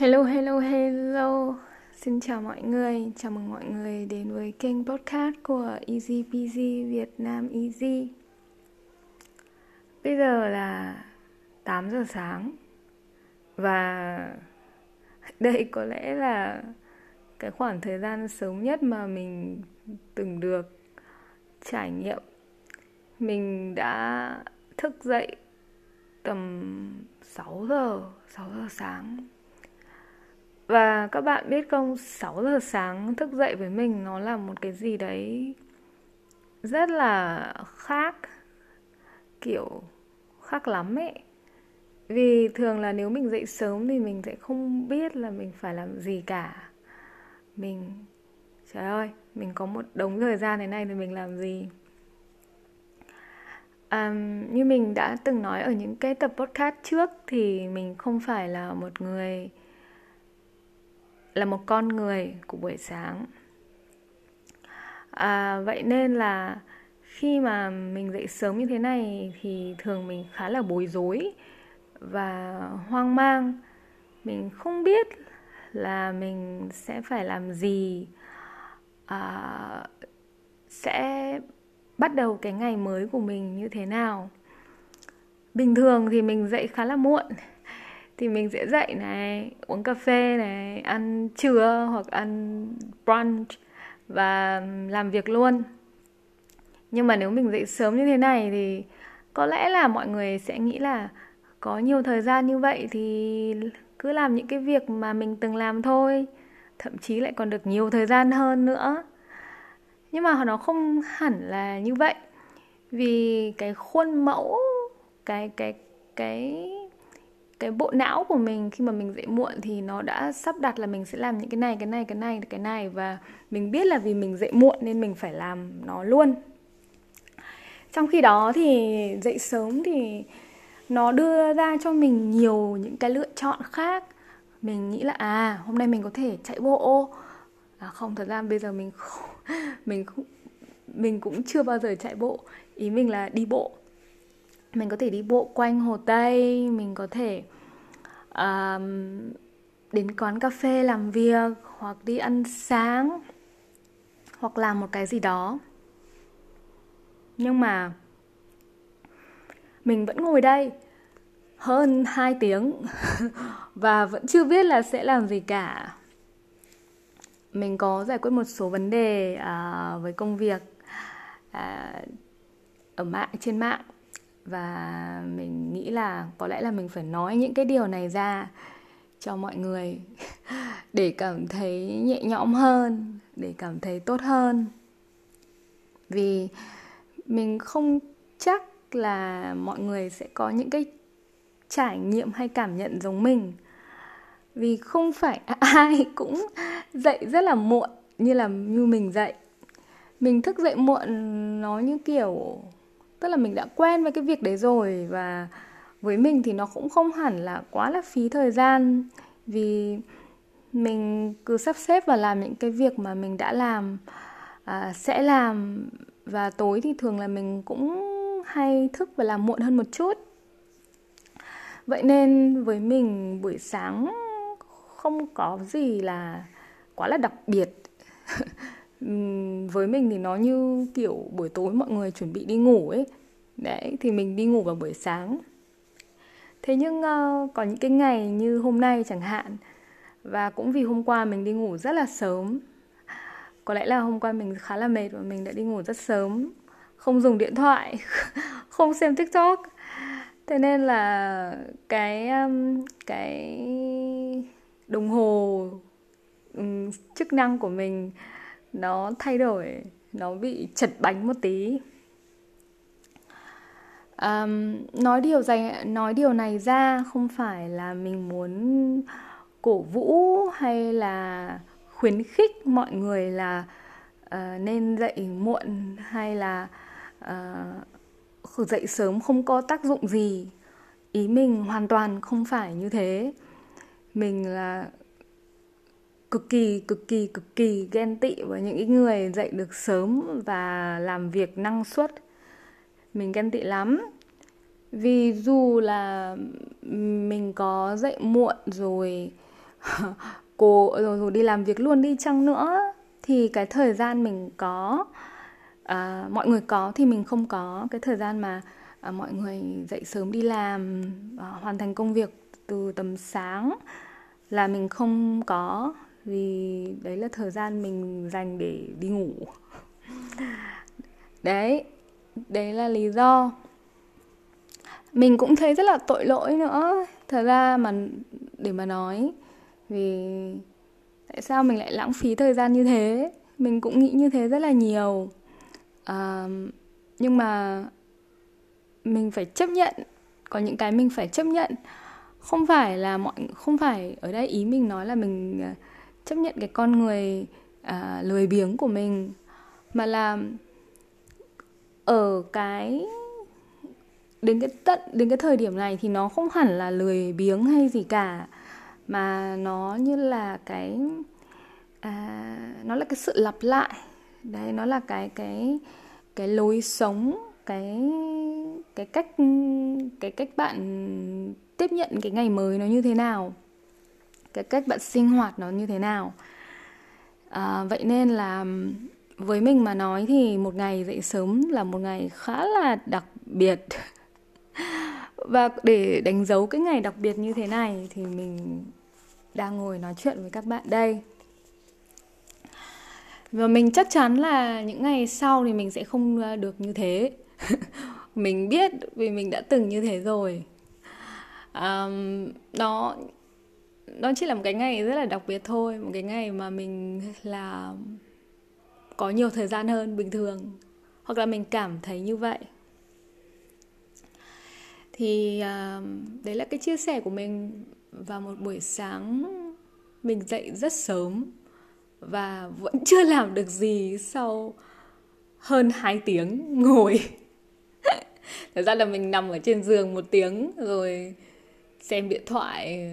Hello, hello, hello. Xin chào mọi người, chào mừng mọi người đến với kênh podcast của Easy Peasy Việt Nam Easy. Bây giờ là 8 giờ sáng và đây có lẽ là cái khoảng thời gian sớm nhất mà mình từng được trải nghiệm. Mình đã thức dậy tầm 6 giờ, 6 giờ sáng và các bạn biết không, 6 giờ sáng thức dậy với mình nó là một cái gì đấy rất là khác Kiểu khác lắm ấy. Vì thường là nếu mình dậy sớm thì mình sẽ không biết là mình phải làm gì cả. Mình, trời ơi, mình có một đống thời gian thế này thì mình làm gì? Um, như mình đã từng nói ở những cái tập podcast trước thì mình không phải là một người là một con người của buổi sáng. À, vậy nên là khi mà mình dậy sớm như thế này thì thường mình khá là bối rối và hoang mang. Mình không biết là mình sẽ phải làm gì. À, sẽ bắt đầu cái ngày mới của mình như thế nào. Bình thường thì mình dậy khá là muộn thì mình sẽ dậy này, uống cà phê này, ăn trưa hoặc ăn brunch và làm việc luôn. Nhưng mà nếu mình dậy sớm như thế này thì có lẽ là mọi người sẽ nghĩ là có nhiều thời gian như vậy thì cứ làm những cái việc mà mình từng làm thôi, thậm chí lại còn được nhiều thời gian hơn nữa. Nhưng mà nó không hẳn là như vậy, vì cái khuôn mẫu, cái cái cái cái bộ não của mình khi mà mình dậy muộn thì nó đã sắp đặt là mình sẽ làm những cái này cái này cái này cái này và mình biết là vì mình dậy muộn nên mình phải làm nó luôn. Trong khi đó thì dậy sớm thì nó đưa ra cho mình nhiều những cái lựa chọn khác. Mình nghĩ là à hôm nay mình có thể chạy bộ. À không thật ra bây giờ mình không, mình không mình cũng chưa bao giờ chạy bộ. Ý mình là đi bộ mình có thể đi bộ quanh hồ tây mình có thể uh, đến quán cà phê làm việc hoặc đi ăn sáng hoặc làm một cái gì đó. Nhưng mà mình vẫn ngồi đây hơn 2 tiếng và vẫn chưa biết là sẽ làm gì cả. Mình có giải quyết một số vấn đề uh, với công việc uh, ở mạng trên mạng và mình nghĩ là có lẽ là mình phải nói những cái điều này ra cho mọi người để cảm thấy nhẹ nhõm hơn, để cảm thấy tốt hơn. Vì mình không chắc là mọi người sẽ có những cái trải nghiệm hay cảm nhận giống mình. Vì không phải ai cũng dậy rất là muộn như là như mình dậy. Mình thức dậy muộn nó như kiểu tức là mình đã quen với cái việc đấy rồi và với mình thì nó cũng không hẳn là quá là phí thời gian. Vì mình cứ sắp xếp và làm những cái việc mà mình đã làm à, sẽ làm. Và tối thì thường là mình cũng hay thức và làm muộn hơn một chút. Vậy nên với mình buổi sáng không có gì là quá là đặc biệt. với mình thì nó như kiểu buổi tối mọi người chuẩn bị đi ngủ ấy. Đấy thì mình đi ngủ vào buổi sáng. Thế nhưng uh, có những cái ngày như hôm nay chẳng hạn và cũng vì hôm qua mình đi ngủ rất là sớm. Có lẽ là hôm qua mình khá là mệt và mình đã đi ngủ rất sớm. Không dùng điện thoại không xem tiktok. Thế nên là cái um, cái đồng hồ um, chức năng của mình nó thay đổi nó bị chật bánh một tí. Um, nói điều này nói điều này ra không phải là mình muốn cổ vũ hay là khuyến khích mọi người là uh, nên dậy muộn hay là uh, dậy sớm không có tác dụng gì. Ý mình hoàn toàn không phải như thế. Mình là cực kỳ cực kỳ cực kỳ ghen tị với những người dậy được sớm và làm việc năng suất. Mình ghen tị lắm. Vì dù là mình có dậy muộn rồi cô rồi, rồi đi làm việc luôn đi chăng nữa thì cái thời gian mình có à, mọi người có thì mình không có. Cái thời gian mà à, mọi người dậy sớm đi làm à, hoàn thành công việc từ tầm sáng là mình không có vì đấy là thời gian mình dành để đi ngủ. Đấy đấy là lý do. Mình cũng thấy rất là tội lỗi nữa. Thật ra mà để mà nói vì tại sao mình lại lãng phí thời gian như thế? Mình cũng nghĩ như thế rất là nhiều. À, nhưng mà mình phải chấp nhận có những cái mình phải chấp nhận. Không phải là mọi không phải ở đây ý mình nói là mình chấp nhận cái con người à, lười biếng của mình mà là ở cái đến cái tận đến cái thời điểm này thì nó không hẳn là lười biếng hay gì cả mà nó như là cái à, nó là cái sự lặp lại. Đấy nó là cái cái cái lối sống cái cái cách cái cách bạn tiếp nhận cái ngày mới nó như thế nào cái cách bạn sinh hoạt nó như thế nào. À, vậy nên là với mình mà nói thì một ngày dậy sớm là một ngày khá là đặc biệt. Và để đánh dấu cái ngày đặc biệt như thế này thì mình đang ngồi nói chuyện với các bạn đây. Và mình chắc chắn là những ngày sau thì mình sẽ không à, được như thế. Mình biết vì mình đã từng như thế rồi. Um, nó nó chỉ là một cái ngày rất là đặc biệt thôi một cái ngày mà mình là có nhiều thời gian hơn bình thường hoặc là mình cảm thấy như vậy. Thì uh, đấy là cái chia sẻ của mình vào một buổi sáng mình dậy rất sớm và vẫn chưa làm được gì sau hơn 2 tiếng ngồi. Thật ra là mình nằm ở trên giường một tiếng rồi xem điện thoại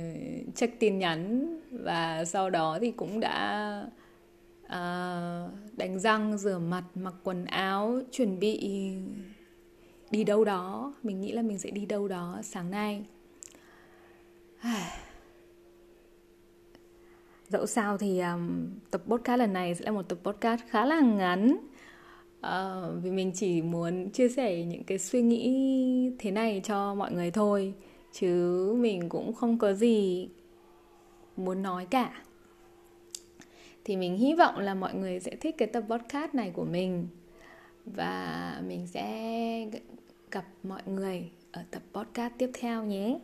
check tin nhắn và sau đó thì cũng đã uh, đánh răng rửa mặt mặc quần áo chuẩn bị đi đâu đó. Mình nghĩ là mình sẽ đi đâu đó sáng nay. Dẫu sao thì um, tập podcast lần này sẽ là một tập podcast khá là ngắn. Uh, vì mình chỉ muốn chia sẻ những cái suy nghĩ thế này cho mọi người thôi chứ mình cũng không có gì muốn nói cả. Thì mình hy vọng là mọi người sẽ thích cái tập podcast này của mình và mình sẽ gặp mọi người ở tập podcast tiếp theo nhé.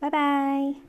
Bye bye.